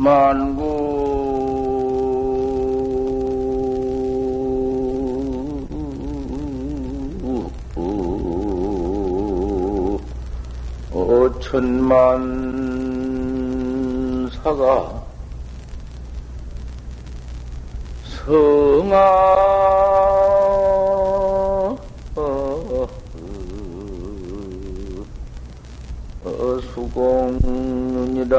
만구. 어천만 사가 성아. 수공이라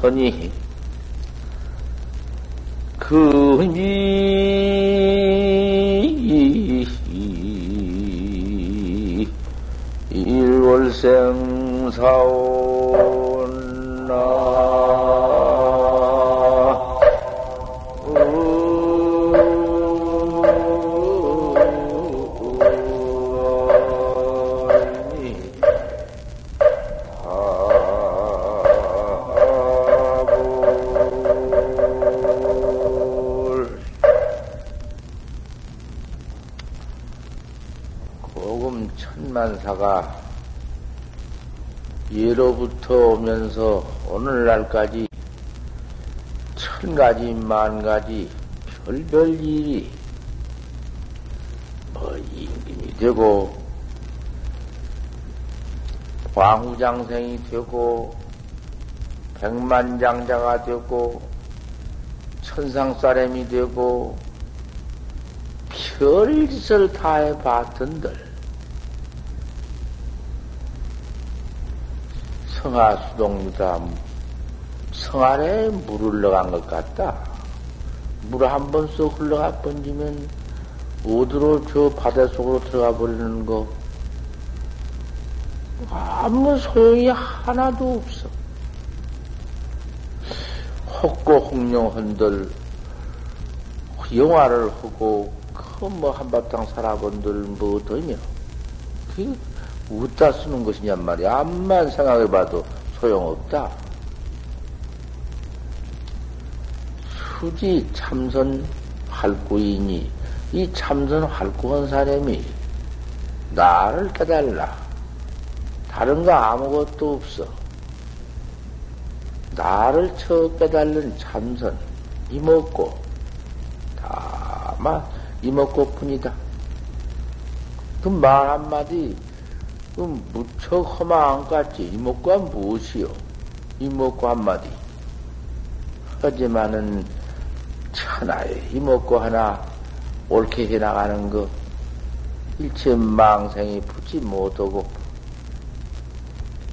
선이 금이 일월생 사오 오면서 오늘날까지 천 가지 만 가지 별별 일이 뭐 임금이 되고 광후장생이 되고 백만장자가 되고 천상사람이 되고 별짓을 다 해봤던들 성하 수동무다. 성 안에 물을 넣어간 것 같다. 물 한 번 쏙 흘러가 번지면 어디로 저 바닷속으로 들어가 버리는 거 아무 소용이 하나도 없어. 혹고 홍룡한들 영화를 하고 그 뭐 한바탕 살아본들 뭐 어떠냐. 그 웃다 쓰는 것이냔 말이야. 암만 생각해봐도 소용없다. 수지 참선 활구이니 이 참선 활구한 사람이 나를 깨달라. 다른 거 아무것도 없어. 나를 쳐 깨달는 참선 이먹고 다만 이먹고뿐이다. 그 말 한마디 그 무척 허망한 것 같지. 이목과 무엇이요? 이목과 한마디. 하지만은 천하에 이목과 하나 옳게 해나가는 거 일체 망생이 붙지 못하고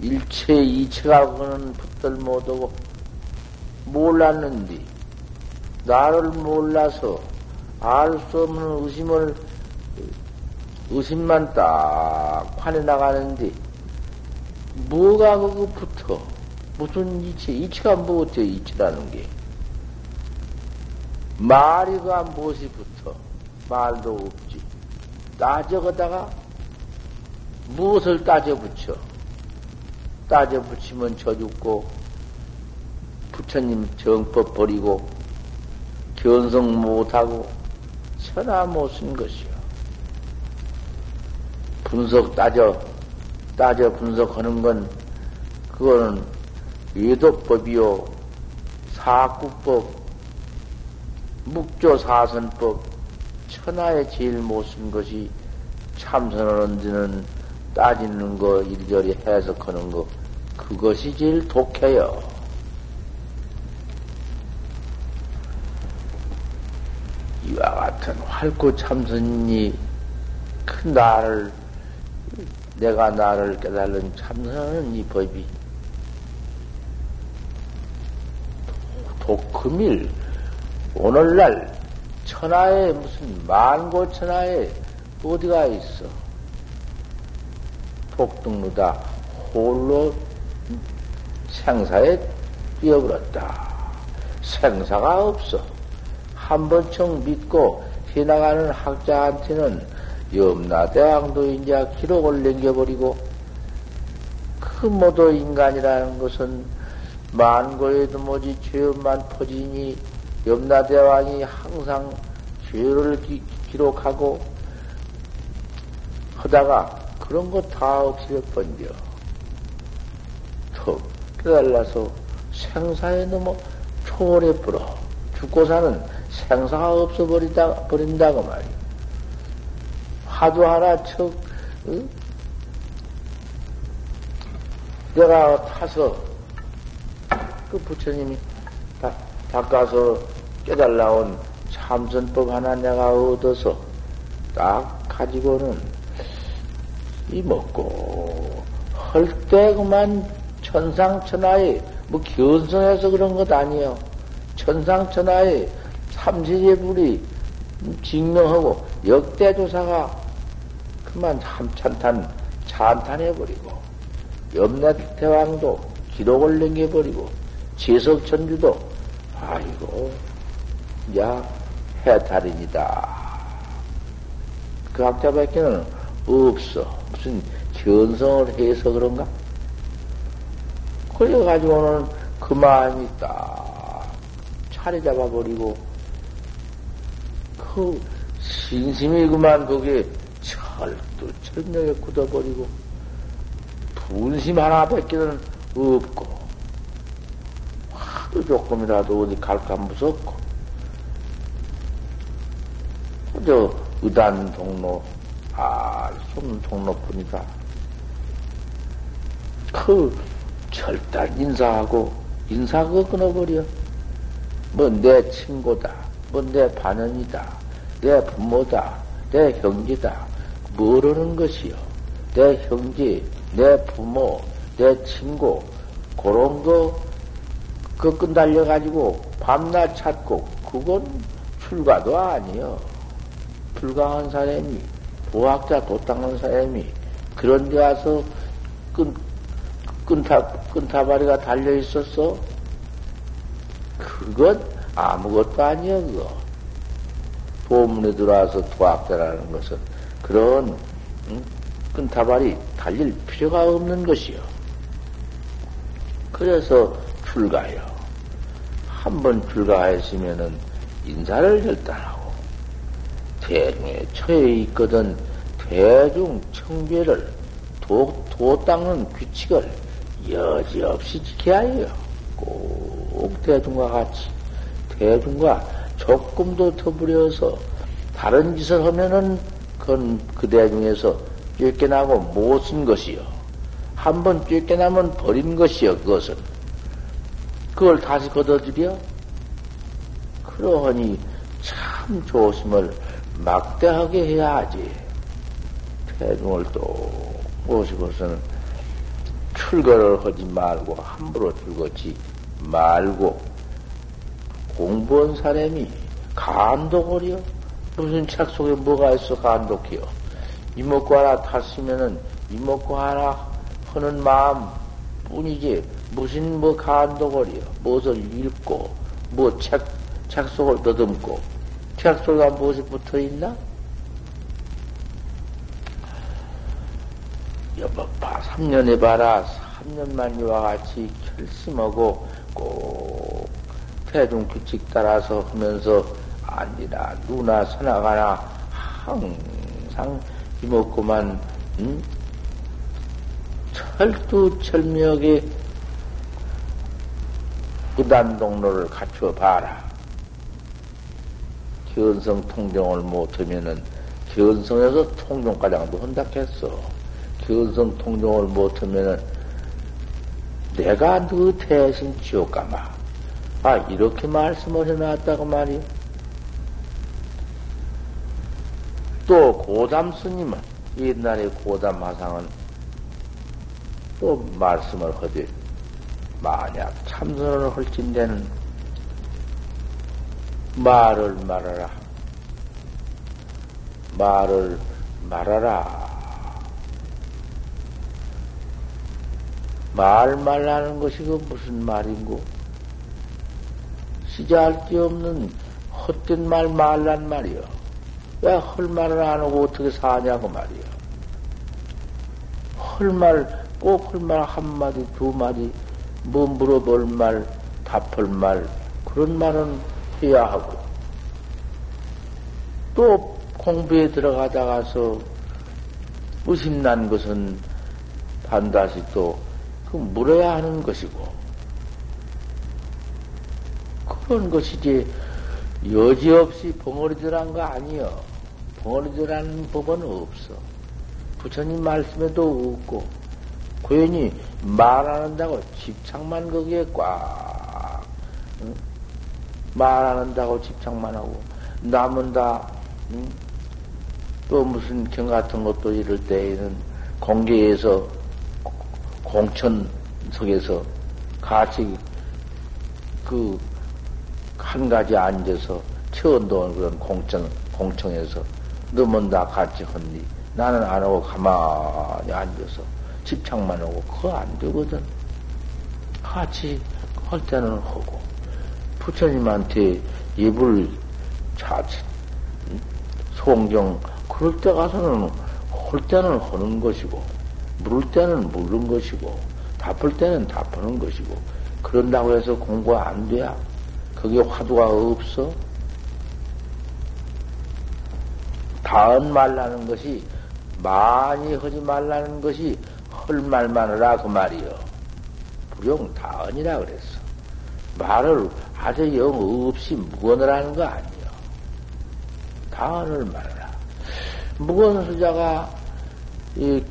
일체 이체가고는 붙들 못하고 몰랐는데 나를 몰라서 알 수 없는 의심을 의심만 딱 환해 나가는데, 뭐가 그거 붙어? 무슨 이치? 이치가 뭐어때 이치라는 게? 말이가 무엇이 붙어? 말도 없지. 따져거다가 무엇을 따져 붙여? 따져 붙이면 저 죽고, 부처님 정법 버리고, 견성 못하고, 천하 못쓴 것이요. 분석 따져, 따져 분석하는 건, 그거는 외도법이요, 사구법, 묵조사선법, 천하에 제일 못 쓴 것이 참선하는 데는 따지는 거, 이리저리 해석하는 거, 그것이 제일 독해요. 이와 같은 활구 참선이 큰 나를 내가 나를 깨달은 참선하는 이 법이 독금일 오늘날 천하에 무슨 만고 천하에 어디가 있어? 폭등루다 홀로 생사에 뛰어버렸다. 생사가 없어. 한 번청 믿고 해나가는 학자한테는 염라대왕도 이제 기록을 남겨버리고 그 모두 인간이라는 것은 만고에도 뭐지 죄업만 퍼지니 염라대왕이 항상 죄를 기, 록하고 하다가 그런 거 다 없애버려. 턱 깨달라서 생사에 너무 초월해 버려. 죽고 사는 생사가 없어버린다, 버린다고 말이야. 화두 하나 척, 응? 내가 타서, 그 부처님이 다, 닦아서 깨달라온 참선법 하나 내가 얻어서 딱 가지고는 이 먹고 할때 그만 천상천하에 뭐 견성해서 그런 것 아니요. 천상천하에 삼세제 불이 증명하고 역대조사가 그만 참찬탄 찬탄해버리고 염라대왕도 기록을 남겨버리고 제석천주도 아이고 야 해탈입니다. 그 학자밖에는 없어. 무슨 견성을 해서 그런가? 그래가지고는 그만이 딱 차례 잡아버리고, 그 신심이 그만 거기에 철도 철력에 굳어버리고, 분심 하나밖에는 없고, 하도 조금이라도 어디 갈까 무섭고, 그저 의단 동로, 알수 없는 동로뿐이다. 그 절단 인사하고 인사 그 끊어버려. 뭐 내 친구다, 뭐 내 반연이다, 내 부모다, 내 형제다. 모르는 것이요. 내 형제, 내 부모, 내 친구, 그런 거, 그 끈달려가지고 밤낮 찾고, 그건 출가도 아니요. 불강한 사람이, 보학자 도 닦는 사람이, 그런 데 와서 끈, 끈타, 끈타바리가 달려 있었어? 그건 아무것도 아니야, 그거. 보문에 들어와서 도학자라는 것은 그런, 응? 끈타발이 달릴 필요가 없는 것이요. 그래서 출가요. 한번 출가했으면은 인사를 결단하고, 대중에 처해 있거든 대중 청배를 도, 도 닦는 규칙을 여지없이 지켜야 해요. 꼭 대중과 같이 대중과 조금도 더불여서 다른 짓을 하면은 그건 그 대 중에서 쫓겨나고 못 쓴 것이요. 한 번 쫓겨나면 버린 것이요. 그것은 그걸 다시 걷어들여. 그러하니 참 조심을 막대하게 해야 하지. 대중을 또 모시고서는 출거를 하지 말고 함부로 출거지 말고 공부한 사람이 간독을 요? 무슨 책 속에 뭐가 있어 간독해요? 이먹고 하나 탔으면은 이먹고 하나 하는 마음 뿐이지 무슨 뭐 간독을요? 무엇을 읽고 뭐책책 속을 더듬고 책 속에 무엇이 붙어 있나? 여봐봐, 3년 해봐라. 3년만 이와 같이 결심하고 꼭 대중 규칙 따라서 하면서 아니나 누나 서나가나 항상 이먹고만 응? 철두철미하게 부단동로를 갖춰 봐라. 견성 통정을 못하면은 견성에서 통정과장도 한다했어. 견성 통정을 못하면은 내가 너 대신 지옥 가마. 아, 이렇게 말씀을 해놨다고 말이요. 또 고담 스님은, 옛날에 고담 화상은 또 말씀을 하되, 만약 참선을 할진대는 말을 말하라. 말을 말하라. 말 말라는 것이 그 무슨 말인고? 시자할 게 없는 헛된 말 말란 말이여. 왜헐 말을 안 하고 어떻게 사냐고 꼭헐말 한마디, 두마디, 뭐 물어볼 말, 답할 말, 그런 말은 해야 하고. 또 공부에 들어가다가서 무심난 것은 반드시 또 그 물어야 하는 것이고 그런 것이지 여지없이 벙어리들한 거 아니여. 벙어리들하는 법은 없어. 부처님 말씀에도 없고 고연히 말 안 한다고 집착만 거기에 꽉 응? 말안 한다고 집착만 하고 남은 다 응? 또 무슨 경 같은 것도 이럴 때에는 공개에서 공천석에서 같이 그 한 가지 앉아서 처음도 그런 공천, 공청에서 너만 다 같이 헌니 나는 안 하고 가만히 앉아서 집착만 하고 그거 안 되거든. 같이 할 때는 하고 부처님한테 입을 자칫 송경 그럴 때 가서는 할 때는 하는 것이고 물을 때는 물는 것이고 답을 때는 답하는 것이고 그런다고 해서 공부 안 돼야 거기에 화두가 없어. 다은 말라는 것이 많이 하지 말라는 것이 헐 말만 하라 그 말이요. 불용 다은이라 그랬어. 말을 아주 영 없이 무건을 하는 거 아니요. 다은을 말하라. 무건 수자가 이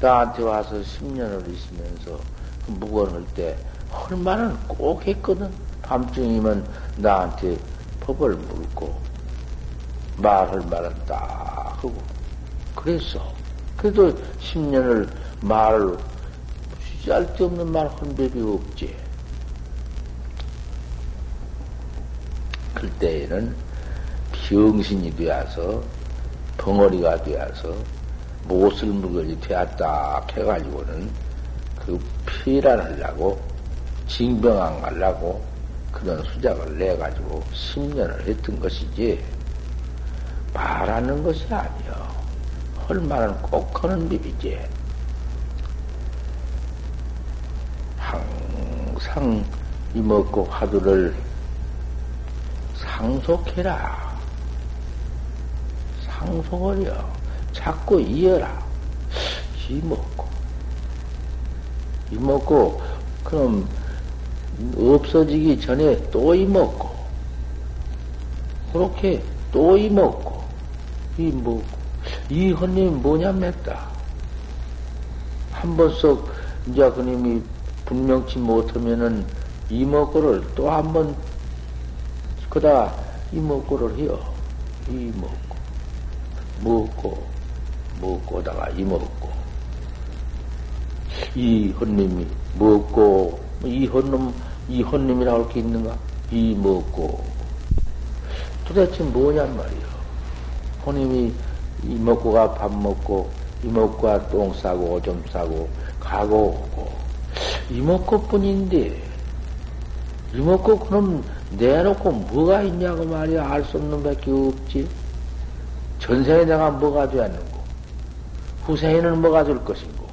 나한테 와서 10년을 있으면서 그 무건할 때 헐 말은 꼭 했거든. 밤중이면 나한테 법을 물고 말할 말은 딱 하고 그랬어. 그래도 10년을 말을 쓸데없는 말한 법이 없지. 그때에는 병신이 되어서 벙어리가 되어서 못을 물건이 되었다 해가지고는 그 피란하려고 징병 안 가려고 그런 수작을 내가지고 10년을 했던 것이지 말하는 것이 아니여. 할 말은 꼭 하는 법이지. 항상 이먹고 화두를 상속해라. 상속을요. 자꾸 이어라. 이먹고. 이먹고, 그럼 없어지기 전에 또 이먹고, 그렇게 또 이먹고, 이먹고, 이 헌님이 뭐냐 맸다. 한번 썩, 이제 그님이 분명치 못하면은 이먹고를 또 한 번, 그다 이먹고를 해요. 이먹고, 먹고, 먹고다가 이먹고. 이 헌님이 먹고, 이 헌놈, 이 헌님이라고 할게 있는가? 이 먹고. 도대체 뭐냔 말이요. 헌님이 이 먹고가 밥 먹고, 이 먹고가 똥 싸고, 오줌 싸고, 가고 오고. 이 먹고 뿐인데, 이 먹고 그럼 내놓고 뭐가 있냐고 말이야. 알 수 없는 밖에 없지. 전생에 내가 뭐가 되었는고, 후생에는 뭐가 될 것인고.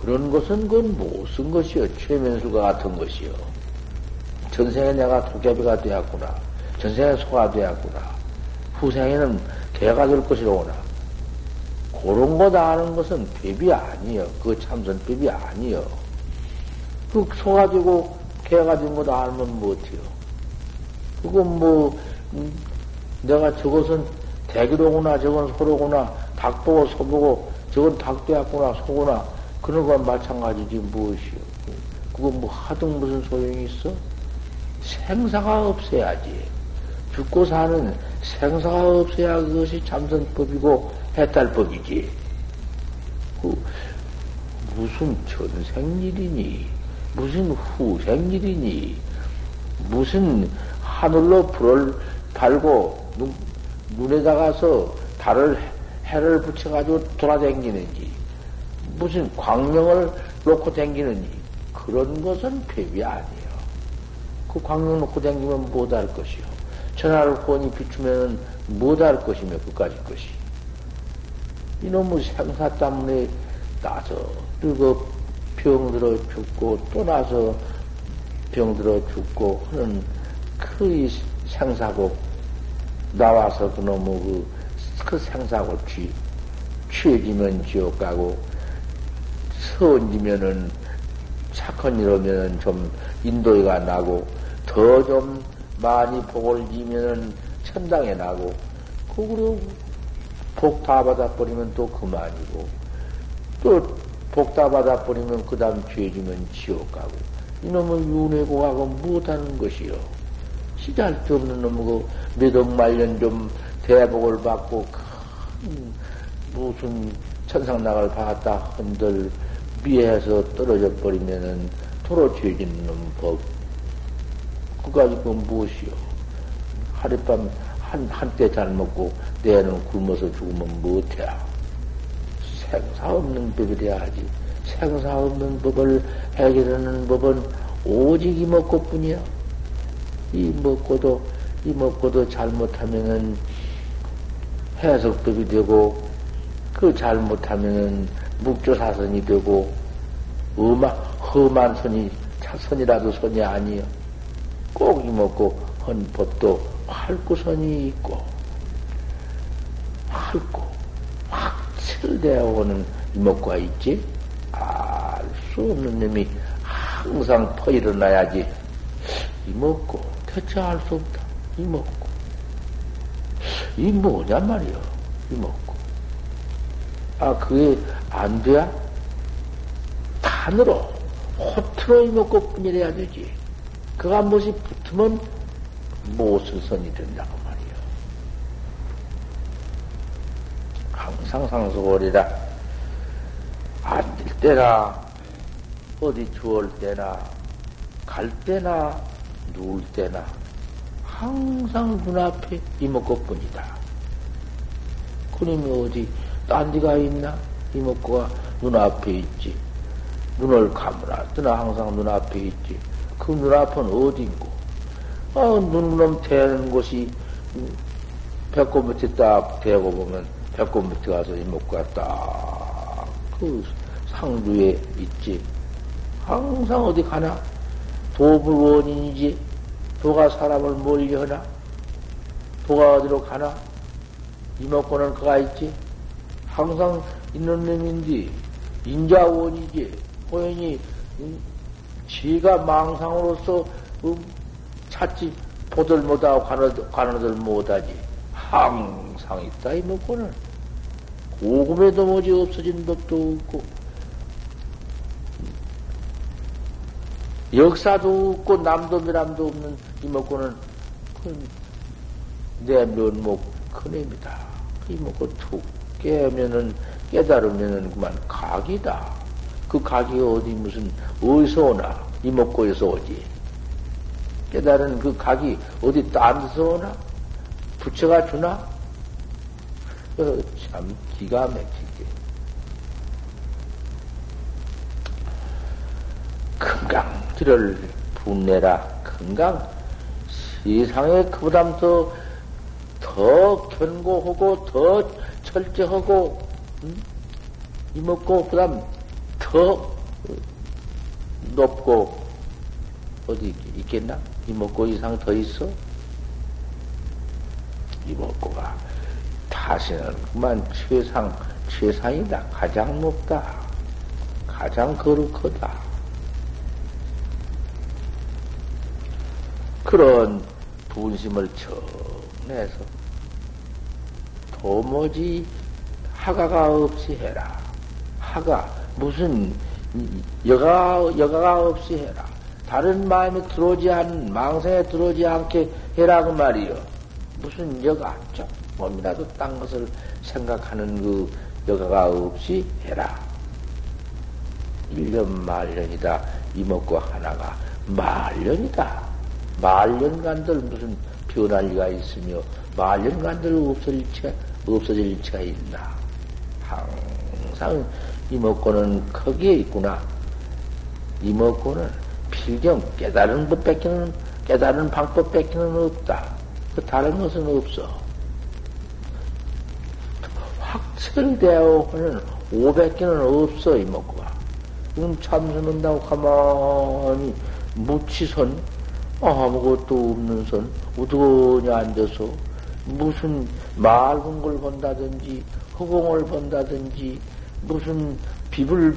그런 것은 그건 무슨 것이요? 최면수가 같은 것이요. 전생에 내가 도깨비가 되었구나. 전생에 소가 되었구나. 후생에는 개가 될 것이로구나. 그런 것 아는 것은 법이 아니요. 그 참선법이 아니요. 그 소가지고 개가 된것 알면 못해요. 그건 뭐, 음, 내가 저것은 대기로구나, 저건 소로구나, 닭 보고 소 보고, 저건 닭 되었구나, 소구나, 그런 건 마찬가지지 무엇이요. 그건 뭐 하등 무슨 소용이 있어? 생사가 없어야지. 죽고 사는 생사가 없어야 그것이 참선법이고 해탈법이지. 그 무슨 전생일이니, 무슨 후생일이니, 무슨 하늘로 불을 달고 눈, 눈에다가서 달을 해를 붙여가지고 돌아다니는지, 무슨 광명을 놓고 댕기는 그런 것은 폐비 아니에요. 그 광명 놓고 댕기면 못할 것이요. 전화를 훤히 비추면 못할 것이며 그까지 것이. 이놈의 생사 때문에 나서 늙어 병들어 죽고 또 나서 병들어 죽고 하는 그 생사고 나와서 그놈의 그, 그 생사고 취, 취해지면 지옥 가고 서원지면은 착한 일하면은 좀 인도가 나고 더좀 많이 복을 지면은 천당에 나고 그거로 복 다 받아버리면 또 그만이고 또 복 다 받아버리면 그 다음 죄지면 지옥 가고 이놈의 윤회고하고 못하는 것이요. 시잘데 없는 그 몇억 말년 좀 대복을 받고 큰 무슨 천상 나갈 받았다 흔들 미해서 떨어져 버리면은 도로 죄짓는 법. 그까지 그건 무엇이요? 하룻밤 한, 한때 잘 먹고 내는 굶어서 죽으면 못해야. 생사 없는 법이 돼야 하지. 생사 없는 법을 해결하는 법은 오직 이 먹고 뿐이야. 이 먹고도, 이 먹고도 잘못하면은 해석법이 되고, 그 잘못하면은 묵조사선이 되고, 음악, 험한 선이, 차선이라도 선이 아니여. 꼭 이 먹고, 헌 법도 활구선이 있고, 활구, 확철되어 오는 이먹고가 있지? 알 수 없는 놈이 항상 퍼 일어나야지. 이먹고, 대체 알 수 없다. 이먹고. 이 뭐냔 말이여. 이먹고. 아, 그게 안 돼야? 단으로, 호트로 이먹고 뿐이래야 되지. 그가 무엇이 붙으면 무엇을 선이 된다고 말이요. 항상 상속월이라 앉을 때나 어디 주얼 때나 갈 때나 누울 때나 항상 눈앞에 이먹고뿐이다. 그님이 어디 딴 데가 있나? 이먹고가 눈앞에 있지. 눈을 감으라 뜨나 항상 눈앞에 있지. 그 눈앞은 어딘고? 아, 눈놈 대는 곳이 배꼽 밑에 딱 대고 보면 배꼽 밑에 가서 이목과 딱그 상주에 있지. 항상 어디 가나? 도불원인이지. 도가 사람을 멀리 하나? 도가 어디로 가나? 이목고는 그가 있지. 항상 있는 놈인데 인자원이지. 호연이 지가 망상으로서 음, 찾지 보들 못하고 관어들, 못하지. 항상 있다, 이 먹고는. 고금에도 뭐지 없어진 법도 없고, 역사도 없고, 남도 미람도 없는 이 먹고는, 내 면목 큰 애입니다. 이 먹고 툭 깨면은, 깨달으면은 그만 각이다. 그 각이 어디 무슨, 어디서 오나? 이 먹고에서 오지. 깨달은 그 각이 어디 딴 데서 오나? 부처가 주나? 어, 참 기가 막히게. 금강들을 분내라. 금강. 세상에 그보다 더, 더 견고하고, 더 철저하고, 음? 이먹고, 그 다음 더 높고, 어디 있겠나? 이먹고 이상 더 있어? 이먹고가 다시는 그만 최상, 최상이다. 가장 높다. 가장 거룩하다. 그런 분심을 정내서 도무지 하가가 없이 해라. 하가 무슨 여가 여가가 없이 해라. 다른 마음이 들어오지 않, 망상에 들어오지 않게 해라, 그 말이요. 무슨 여가, 조금이라도 딴 것을 생각하는 그 여가가 없이 해라. 1년 말년이다. 이먹고 하나가 말년이다. 말년간들 무슨 변할 리가 있으며, 말년간들 없어질 체, 없어질 일치가 있나. 항상 이먹고는 거기에 있구나. 이먹고는 필경 깨달은 것 뺏기는, 깨달은 방법 뺏기는 없다. 그 다른 것은 없어. 확철되어 하는 500개는 없어, 이먹고가. 지금 참선한다고 가만히 무치선, 아무것도 없는 선, 우두거니 앉아서 무슨 맑은 걸 본다든지, 허공을 본다든지, 무슨 비불,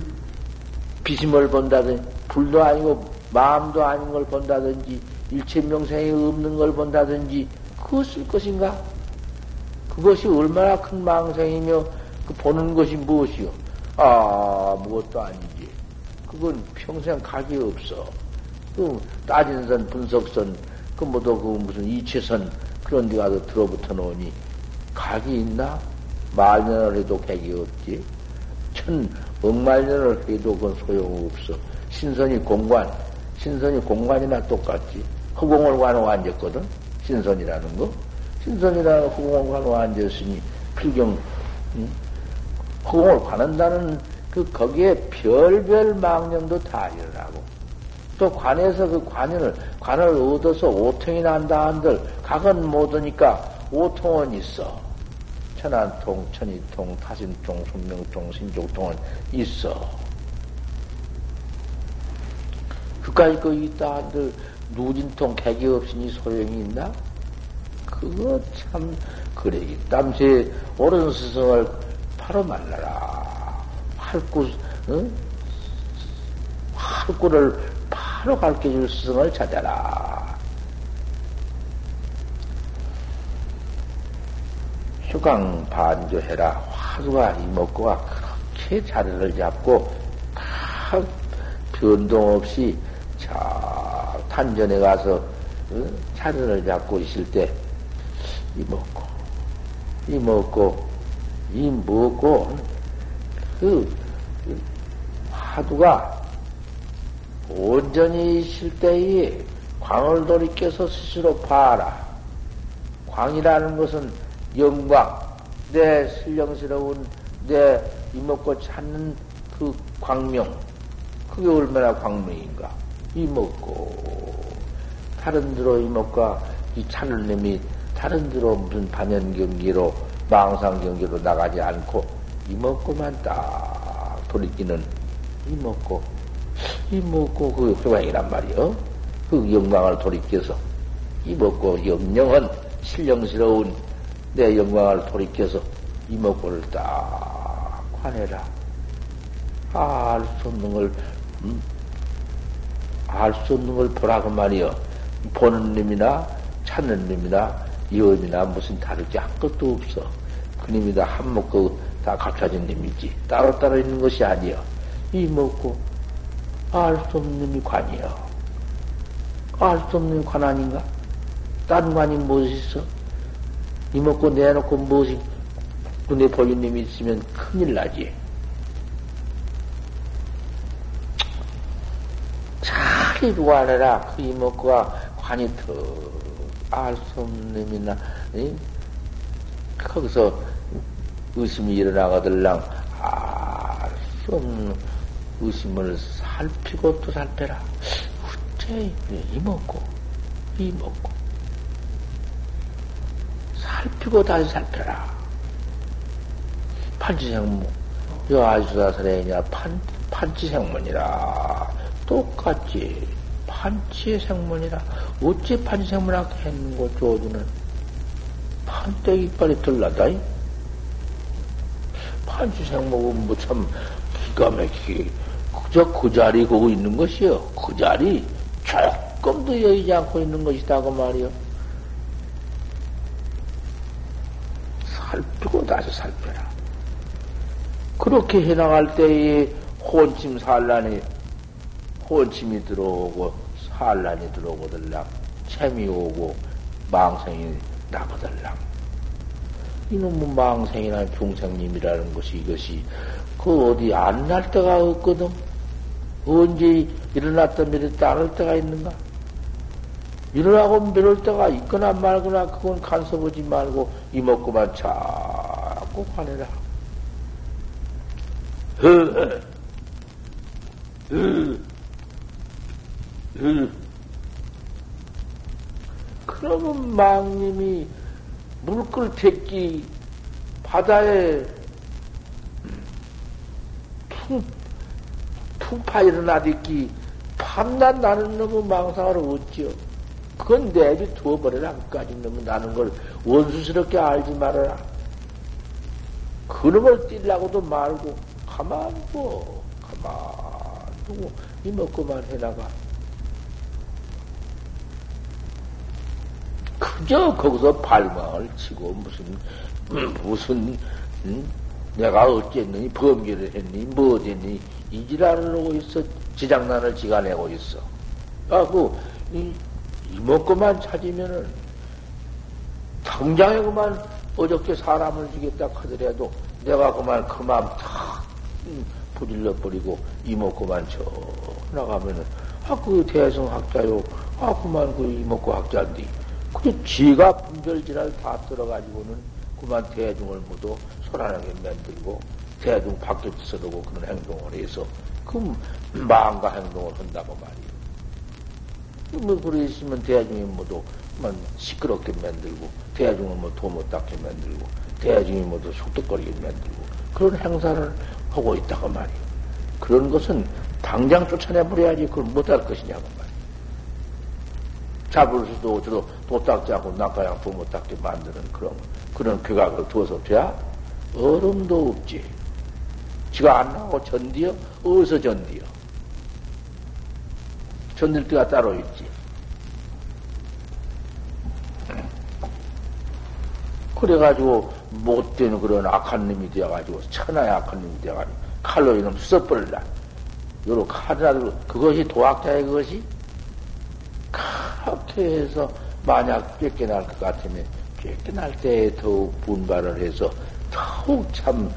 비심을 본다든지, 불도 아니고 마음도 아닌 걸 본다든지, 일체명생이 없는 걸 본다든지, 그것일 것인가? 그것이 얼마나 큰 망상이며, 그 보는 것이 무엇이요? 아, 무엇도 아니지. 그건 평생 각이 없어. 그 따진선, 분석선, 그 뭐도 그 무슨 이체선, 그런 데 가서 들어붙어 놓으니, 각이 있나? 말년을 해도 객이 없지. 천, 억말년을 해도 그건 소용없어. 신선이 공관, 신선이 공관이나 똑같지. 허공을 관호 앉았거든? 신선이라는 거. 신선이라는 허공을 관호 앉았으니, 필경, 응? 허공을 관한다는 그, 거기에 별별 망념도 다 일어나고, 또 관에서 그 관을, 관을 얻어서 오통이 난다 한들, 각은 못 오니까 오통은 있어. 천안통, 천이통, 타신통, 순명통, 신족통은 있어. 그까지 그 있다 한들 누진통 객이 없으니 소용이 있나? 그거 참 그래. 땀새 옳은 스승을 바로 말라라. 활구, 응? 활구를 바로 가르쳐줄 스승을 찾아라. 휴강 반조해라. 화두가 이먹고가 그렇게 자리를 잡고 다 변동 없이 저 탄전에 가서 응? 자리를 잡고 있을 때 이먹고 이먹고 이먹고 그 화두가 온전히 있을 때에 광을 돌이켜서 스스로 봐라. 광이라는 것은 영광, 내 신령스러운 내 이먹고 찾는 그 광명, 그게 얼마나 광명인가. 이먹고, 다른 데로 이먹과 이 찾는 놈이 다른 데로 무슨 반연 경기로, 망상 경기로 나가지 않고, 이먹고만 딱 돌이키는 이먹고, 이먹고 그 효광이란 말이요. 그 영광을 돌이켜서, 이먹고 영영은 신령스러운 내 영광을 돌이켜서 이목구를 딱 관해라. 알수 없는 걸, 음? 알수 없는 걸 보라고 말이여. 보는 놈이나 찾는 놈이나 여음이나 무슨 다르지 한 것도 없어. 그 놈이 다 한몫고 다 갖춰진 놈이지. 따로따로 있는 것이 아니여. 이먹고 알 수 없는 놈이 관이여. 알 수 없는 관 아닌가? 딴 관이 무엇이 있어? 이먹고 내놓고 무엇이 보이는 놈이 있으면 큰일 나지. 잘 이루어내라. 그 이먹고가 관이 더 알 수 없는 놈이나, 이? 거기서 의심이 일어나거들랑 알 수 없는 의심을 살피고 또 살펴라. 어째 이먹고, 이먹고. 살피고 다시 살펴라. 판치생문, 여 아주사설에냐 판, 판치생문이라. 똑같지. 판치의 생문이라. 어째 판치생문하고 했는 거, 조주는. 판때기 이빨이 들라다. 판치생문은 뭐참 기가 막히게. 그저 그 자리 거고 있는 것이요. 그 자리 조금도 여의지 않고 있는 것이다. 그 말이요. 살피고 다시 살펴라. 그렇게 해나갈 때에 혼침 산란이, 혼침이 들어오고, 산란이 들어오거들랑, 재미 오고, 망생이 나거들랑. 이놈의 망생이나 중생님이라는 것이 이것이, 그 어디 안 날 때가 없거든? 언제 일어났다 미랬다 안할 때가 있는가? 일어나고 미룰 때가 있거나 말거나 그건 간섭하지 말고 이먹고만 자꾸 관해라. 그러면 망님이 물끌 택기 바다에 퉁, 퉁파 일어나듣기 밤낮 나는 놈의 망상을 어찌요? 그건 내비 두어버려라. 끝까지 놈은 나는 걸 원수스럽게 알지 말아라. 그놈을 뛸라고도 말고, 가만 둬. 가만 두고, 이 먹고만 해나가. 그저 거기서 발망을 치고, 무슨, 무슨, 응? 내가 어쨌느니, 범죄를 했니, 뭐 됐니, 이 지랄을 하고 있어. 지장난을 지가 내고 있어. 아, 그, 이, 이먹고만 찾으면은, 당장에 그만 어저께 사람을 죽였다 하더라도 내가 그만 그 마음 탁 부질러 버리고 이먹고만 쳐 나가면은, 아, 그 대성 학자요. 아, 그만 그 이먹고 학자인데. 그 지가 분별지랄 다 들어가지고는 그만 대중을 모두 소란하게 만들고 대중 밖에 서두고 그런 행동을 해서 그 마음과 행동을 한다고 말이에요. 뭐 그러시면 대중이 모두 만 시끄럽게 만들고 대중을 뭐 도못 닦게 만들고 대중이 모두 속독거리게 만들고 그런 행사를 하고 있다고 말이에요. 그런 것은 당장 쫓아내 버려야지 그걸 못할 것이냐고 말이에요. 잡을 수도 저도 도 닦지 않고 낙가양 도못 닦게 만드는 그런 그런 교각을 두어서 돼야 얼음도 없지. 지가 안 나오고 전디요? 어디서 전디요? 전딜 때가 따로 있지. 그래가지고 못된 그런 악한 놈이 되어가지고 천하의 악한 놈이 되어가지고 칼로 이놈 써버릴라. 요런 칼이라도 그것이 도학자의 그것이 그렇게 해서 만약 뺏겨날 것 같으면 뺏겨날 때에 더욱 분발을 해서 더욱 참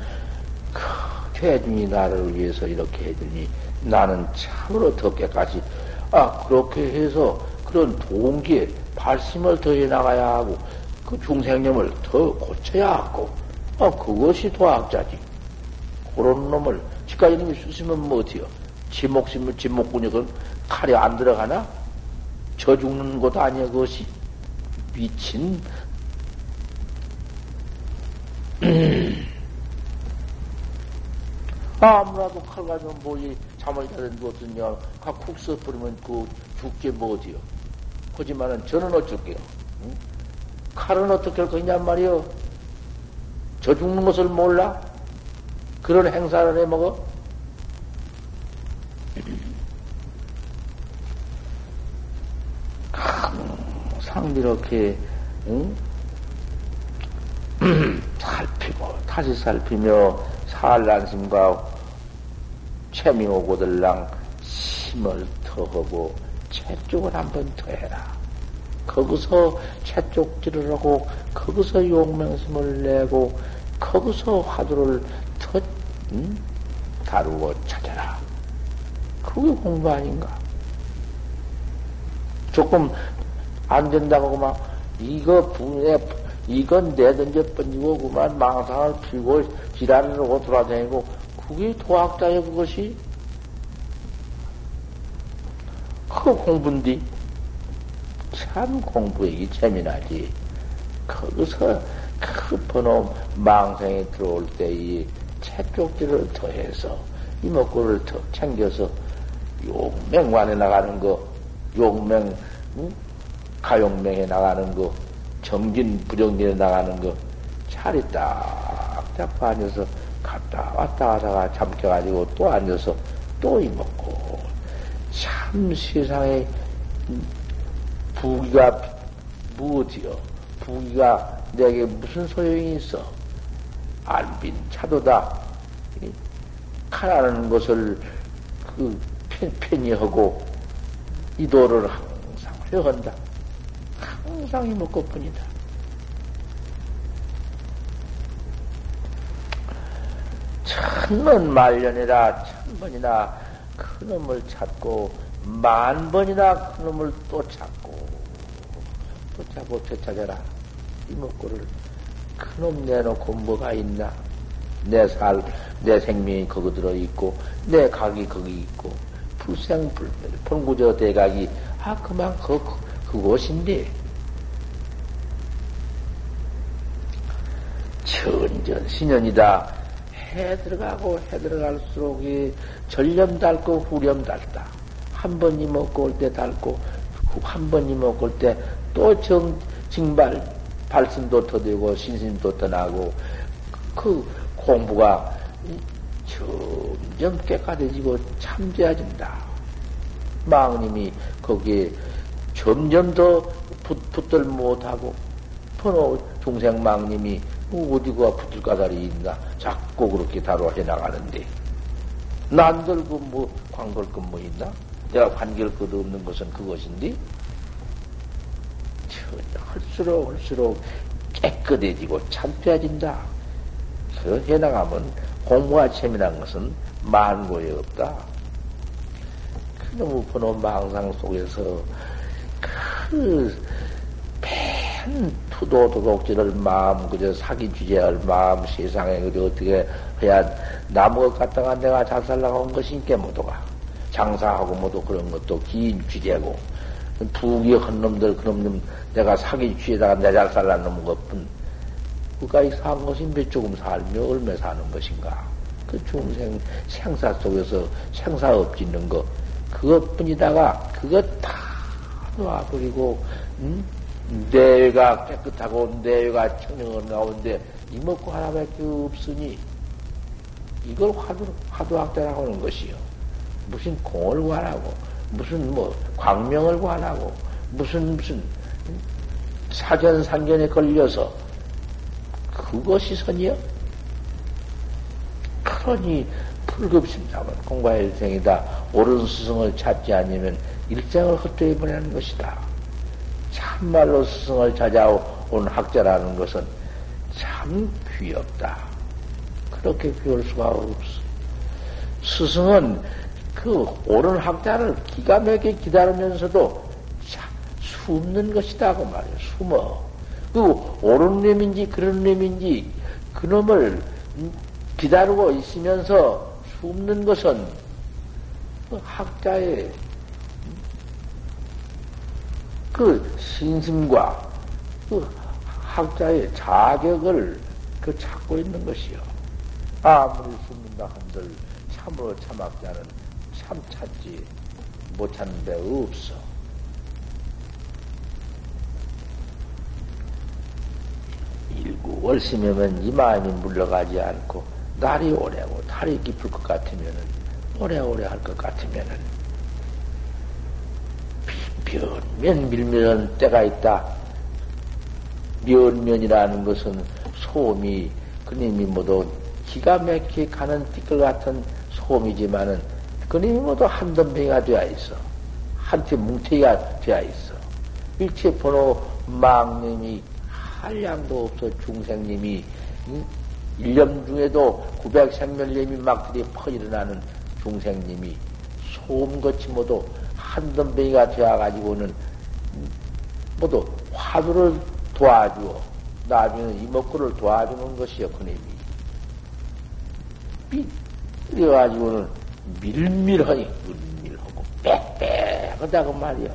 대중이 나를 위해서 이렇게 해주니 나는 참으로 더 깨까지 아 그렇게 해서 그런 동기에 발심을 더해 나가야 하고 그 중생념을 더 고쳐야 하고 아 그것이 도학자지 그런 놈을 지까지 놈이 쓰시면 뭐 어때요? 지 목숨을 지 목군역은 칼이 안 들어가나? 저 죽는 것도 아니야 그것이 미친 아무라도 칼 가지고 뭐지 잠을 자는 것은요 각쿡 써버리면 그 죽게 뭐지요 하지만은 저는 어쩔게요 응? 칼은 어떻게 할 거냐 말이요 저 죽는 것을 몰라 그런 행사를 해 먹어 항상 이렇게 응? 살피고 다시 살피며 산란심과 채미오고들랑 심을 더하고 채쪽을 한번 더 해라. 거기서 채쪽질을 하고 거기서 용맹심을 내고 거기서 화두를 더 음? 다루고 찾아라. 그게 공부 아닌가? 조금 안 된다고 막 이거 분에 이건 내던져 번지고 그만 망상을 피고 지랄을 하고 돌아다니고 그게 도학자의 그것이 그 공부인데 참 공부에게 재미나지 거기서 그 번호 망상이 들어올 때 이 채쪽지를 더해서 이목구를 더 챙겨서 용맹관에 나가는 거 용맹 응? 가용맹에 나가는 거 정진 부정진에 나가는 거 차리 딱 잡고 앉아서 갔다 왔다 하다가 잠겨가지고 또 앉아서 또 이먹고 참 세상에 부기가 무엇이요? 부기가 내게 무슨 소용이 있어? 안빈 차도다. 가라는 것을 그 편히 하고 이도를 항상 회한다. 항상 이먹고뿐이다. 천번 말년이라 천번이나 그놈을 찾고 만 번이나 그놈을 또 찾고 또 찾고 되찾아라 이먹고를 그놈 내놓고 뭐가 있나 내 살, 내 생명이 거기 들어 있고 내 각이 거기 있고 불생불, 본구저 대각이, 아, 그만, 그, 그, 그곳인데. 천전 신연이다. 해 들어가고 해 들어갈수록 이 전념 닳고 후렴 닳다. 한 번 이 먹고 올 때 닳고, 한 번 이 먹고 올 때 또 정, 징발, 발심도 더 되고, 신심도 더 나고, 그 공부가 점점 깨끗해지고 참재해진다. 망님이 거기에 점점 더 붙, 붙들 못하고, 번호 중생 망님이 어디가 붙을 까다리 있나? 자꾸 그렇게 다루어 나가는데. 난들고 뭐, 광걸 것뭐 있나? 내가 관계할 것 없는 것은 그것인데, 할수록 할수록 깨끗해지고 참패해진다. 그 해나가면 공부가 재미난 것은 만고에 없다. 그놈의 번호 망상 속에서 그팬 투도 도둑질을 마음 그저 사기 주제할 마음 세상에 그저 어떻게 해야 나무 것 갖다가 내가 한 것이니까 모두가 장사하고 모두 그런 것도 긴 주제고 부귀한 놈들 그놈 내가 사기 취에다가 내 잘 살라는 것뿐 그까지 산 것이 몇 조금 살며 얼마 사는 것인가 그 중생 생사 속에서 생사 없짓는 거 그것뿐이다가 그것 다 놔버리고 음? 내가 깨끗하고 내가 청정한 가운데 이먹고 하나밖에 없으니 이걸 화두, 화두학자라고 하는 것이요. 무슨 공을 관하고, 무슨 뭐 광명을 관하고, 무슨 무슨 사견 상견에 걸려서 그것이 선이요? 그러니 불급심사은 공과 일생이다. 옳은 스승을 찾지 않으면 일생을 헛되이 보내는 것이다. 참말로 스승을 찾아온 학자라는 것은 참 귀엽다. 그렇게 귀할 수가 없어. 스승은 그 옳은 학자를 기가 막히게 기다리면서도 숨는 것이다. 그 말이야. 숨어. 그 옳은 놈인지 그런 놈인지 그놈을 기다리고 있으면서 숨는 것은 그 학자의 그 신심과 그 학자의 자격을 그 찾고 있는 것이요. 아무리 숨는다 한들 참으로 참학자는 참 찾지 못 찾는 데 없어. 일구 월심이면 이 마음이 물러가지 않고 날이 오래고 달이 깊을 것 같으면은 오래오래 할 것 같으면은 변면 밀면 때가 있다. 면면이라는 것은 소음이 그님이 모두 기가 막히게 가는 띠끌 같은 소음이지만은 그님이 모두 한 덤뱅이가 되어 있어. 한테 뭉태기가 되어 있어. 일체 번호 망님이 한량도 없어 중생님이 일념 중에도 900생멸님이 막 들이 퍼일어나는 중생님이 소음같이 모두 한 덤뱅이가 되어가지고는 모두 화두를 도와주어 나중에 이목구를 도와주는 것이요 그님이 삐그래가지고는 밀밀하니 은밀하고 빽빽하다고 말이야.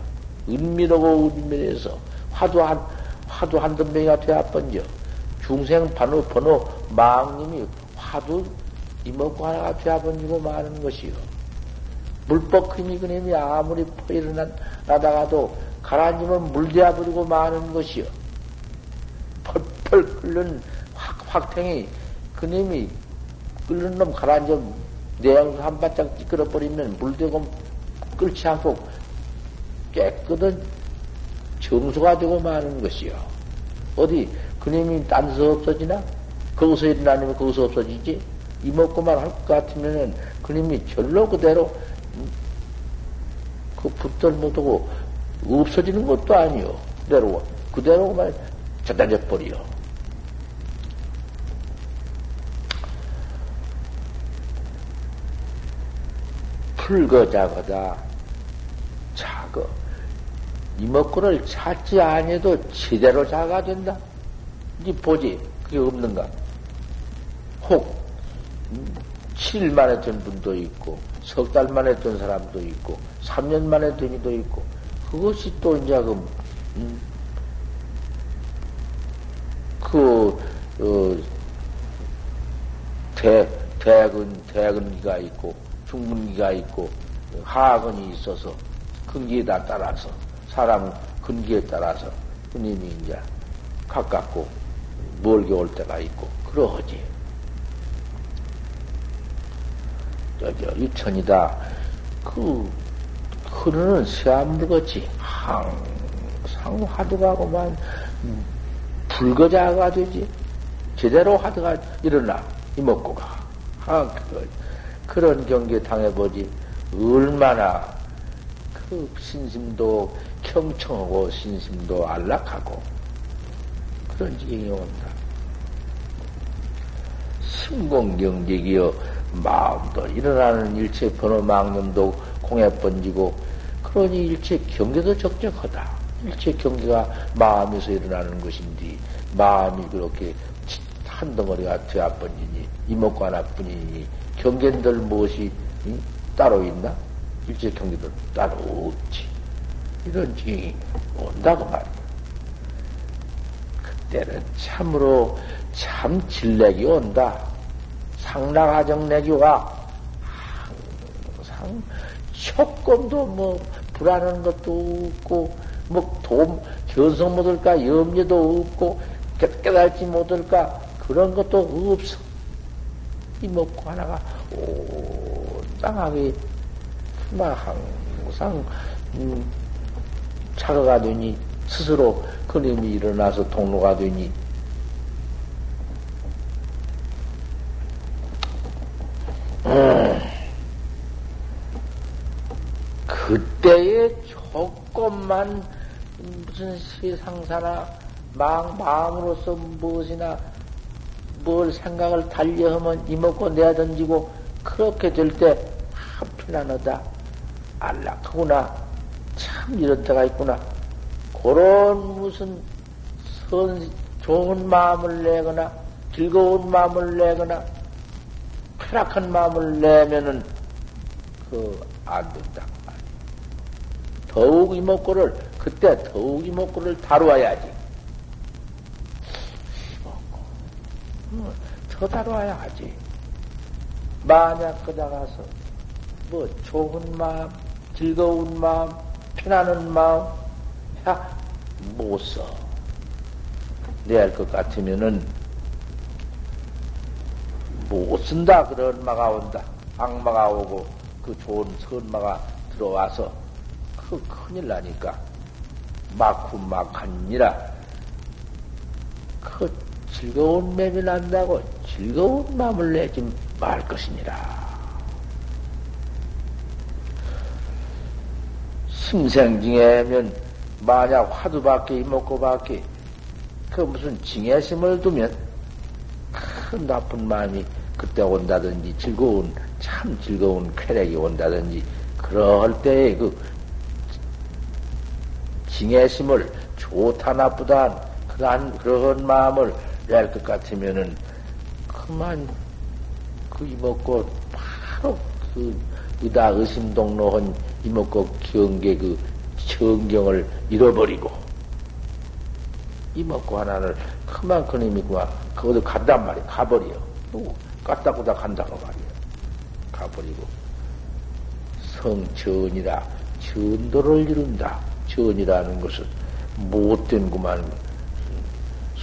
은밀하고 은밀해서 화두 한 화두 한 덤뱅이가 되어 번져 중생 번호 번호 망님이 화두 이목구 하나가 되어 번지고 마는 것이요. 물법 힘이 그님이 아무리 퍼일어나다가도 가라앉으면 물대어 버리고 마는 것이요. 펄펄 끓는 확, 확탱이 그님이 끓는 놈 가라앉아 내양 한 바짝 찌끄러 버리면 물대고 끓지 않고 깨끗한 정수가 되고 마는 것이요. 어디 그님이 딴 데서 없어지나? 거기서 일어나면 거기서 없어지지? 이먹고만 할 것 같으면은 그님이 절로 그대로 그 붙들 못하고 없어지는 것도 아니요. 그대로, 그대로만 저단져 버려. 풀거 작거다. 작어. 이먹구를 찾지 아니해도 제대로 작아 된다. 이 보지. 그게 없는가? 혹, 7만에 된 분도 있고, 석 달 만에 된 사람도 있고, 3년 만에 된 이도 있고, 그것이 또 이제 그, 음, 그, 어, 대, 대근, 대근기가 있고, 중근기가 있고, 하근이 있어서, 근기에 다 따라서, 사람 근기에 따라서, 스님이 이제 가깝고, 멀게 올 때가 있고, 그러하지. 저기, 유천이다. 그, 흐르는 새암물같이 항상 화두가고만 불거자가 되지. 제대로 화두가 일어나, 이먹고가. 아, 그, 그런 경계 당해보지. 얼마나 그 신심도 경청하고 신심도 안락하고 그런 지경이 온다. 심공경직이여 마음도 일어나는 일체 번호 망념도 공에 번지고 그러니 일체 경계도 적적하다. 일체 경계가 마음에서 일어나는 것인데 마음이 그렇게 한 덩어리가 되어 번지니 이목구 하나뿐이니 경계들 무엇이 응? 따로 있나? 일체 경계들 따로 없지. 이런 징이 온다고 말이야. 그때는 참으로 참 진렉이 온다. 상락하정내기 와 항상 조금도 뭐 불안한 것도 없고 뭐 도, 견성 못할까 염려도 없고 깨달지 못할까 그런 것도 없어. 이 먹고 하나가 온땅하게 막 항상 음, 차가가 되니 스스로 그림이 일어나서 동로가 되니. 음, 그때에 조금만 무슨 세상사나 마, 마음으로서 무엇이나 뭘 생각을 달려하면 이먹고 내야 던지고 그렇게 될때 한편안하다 안락하구나 참 이런 때가 있구나 그런 무슨 선 좋은 마음을 내거나 즐거운 마음을 내거나 쾌락한 마음을 내면은 그 안 된다. 더욱 이목구를 그때 더욱 이목구를 다루어야지. 더 다뤄야 하지. 만약 그다가서 뭐 좋은 마음, 즐거운 마음, 편안한 마음, 야, 못 써. 내할 것 같으면은 못 쓴다. 그런 마가 온다. 악마가 오고 그 좋은 선마가 들어와서 그 큰일 나니까 막후 막하니라 그 즐거운 맴이 난다고 즐거운 마음을 내지 말 것이니라. 심생징해면 만약 화두밖에 이먹고밖에 그 무슨 징해심을 두면 큰 나쁜 마음이 그때 온다든지 즐거운 참 즐거운 쾌락이 온다든지 그럴 때에 그 징해심을 좋다 나쁘다 그러한 그런 마음을 낼 것 같으면은 그만 그 이먹고 바로 그 의다 의심동로한 이먹고 경계 그 정경을 잃어버리고 이먹고 하나를 그만 그놈이구만 그것도 간단 말이야. 가버려. 까딱꾸다 간다고 말이야. 가버리고 성천이라 전도를 이룬다. 전이라는 것은 못된 구만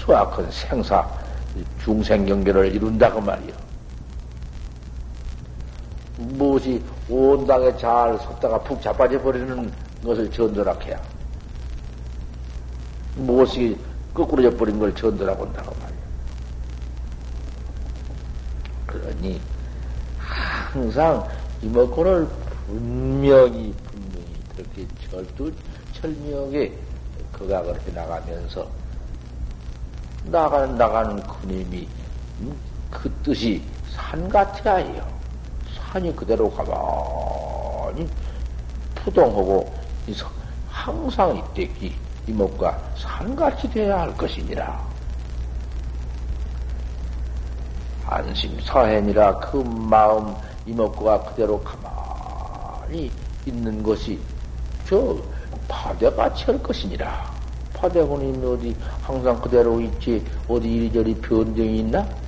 수악한 생사 중생경계를 이룬다고 말이야 무엇이 온당에 잘 섰다가 푹 자빠져 버리는 것을 전도락해야 무엇이 거꾸로 져 버린 걸 전도라고 한다고 말이야. 그러니 항상 이목구를 분명히 분명히 그렇게 철두 철명하게 거각을 해 나가면서 나가는 나가는 그님이 그 뜻이 산 같아요. 산이 그대로 가만히 푸동하고 항상 이때기 이목과 산같이 되어야 할 것이니라. 안심 서해니라 그 마음 이목구가 그대로 가만히 있는 것이 저 파대같이 할 것이니라. 파대군이 어디 항상 그대로 있지 어디 이리저리 변경이 있나?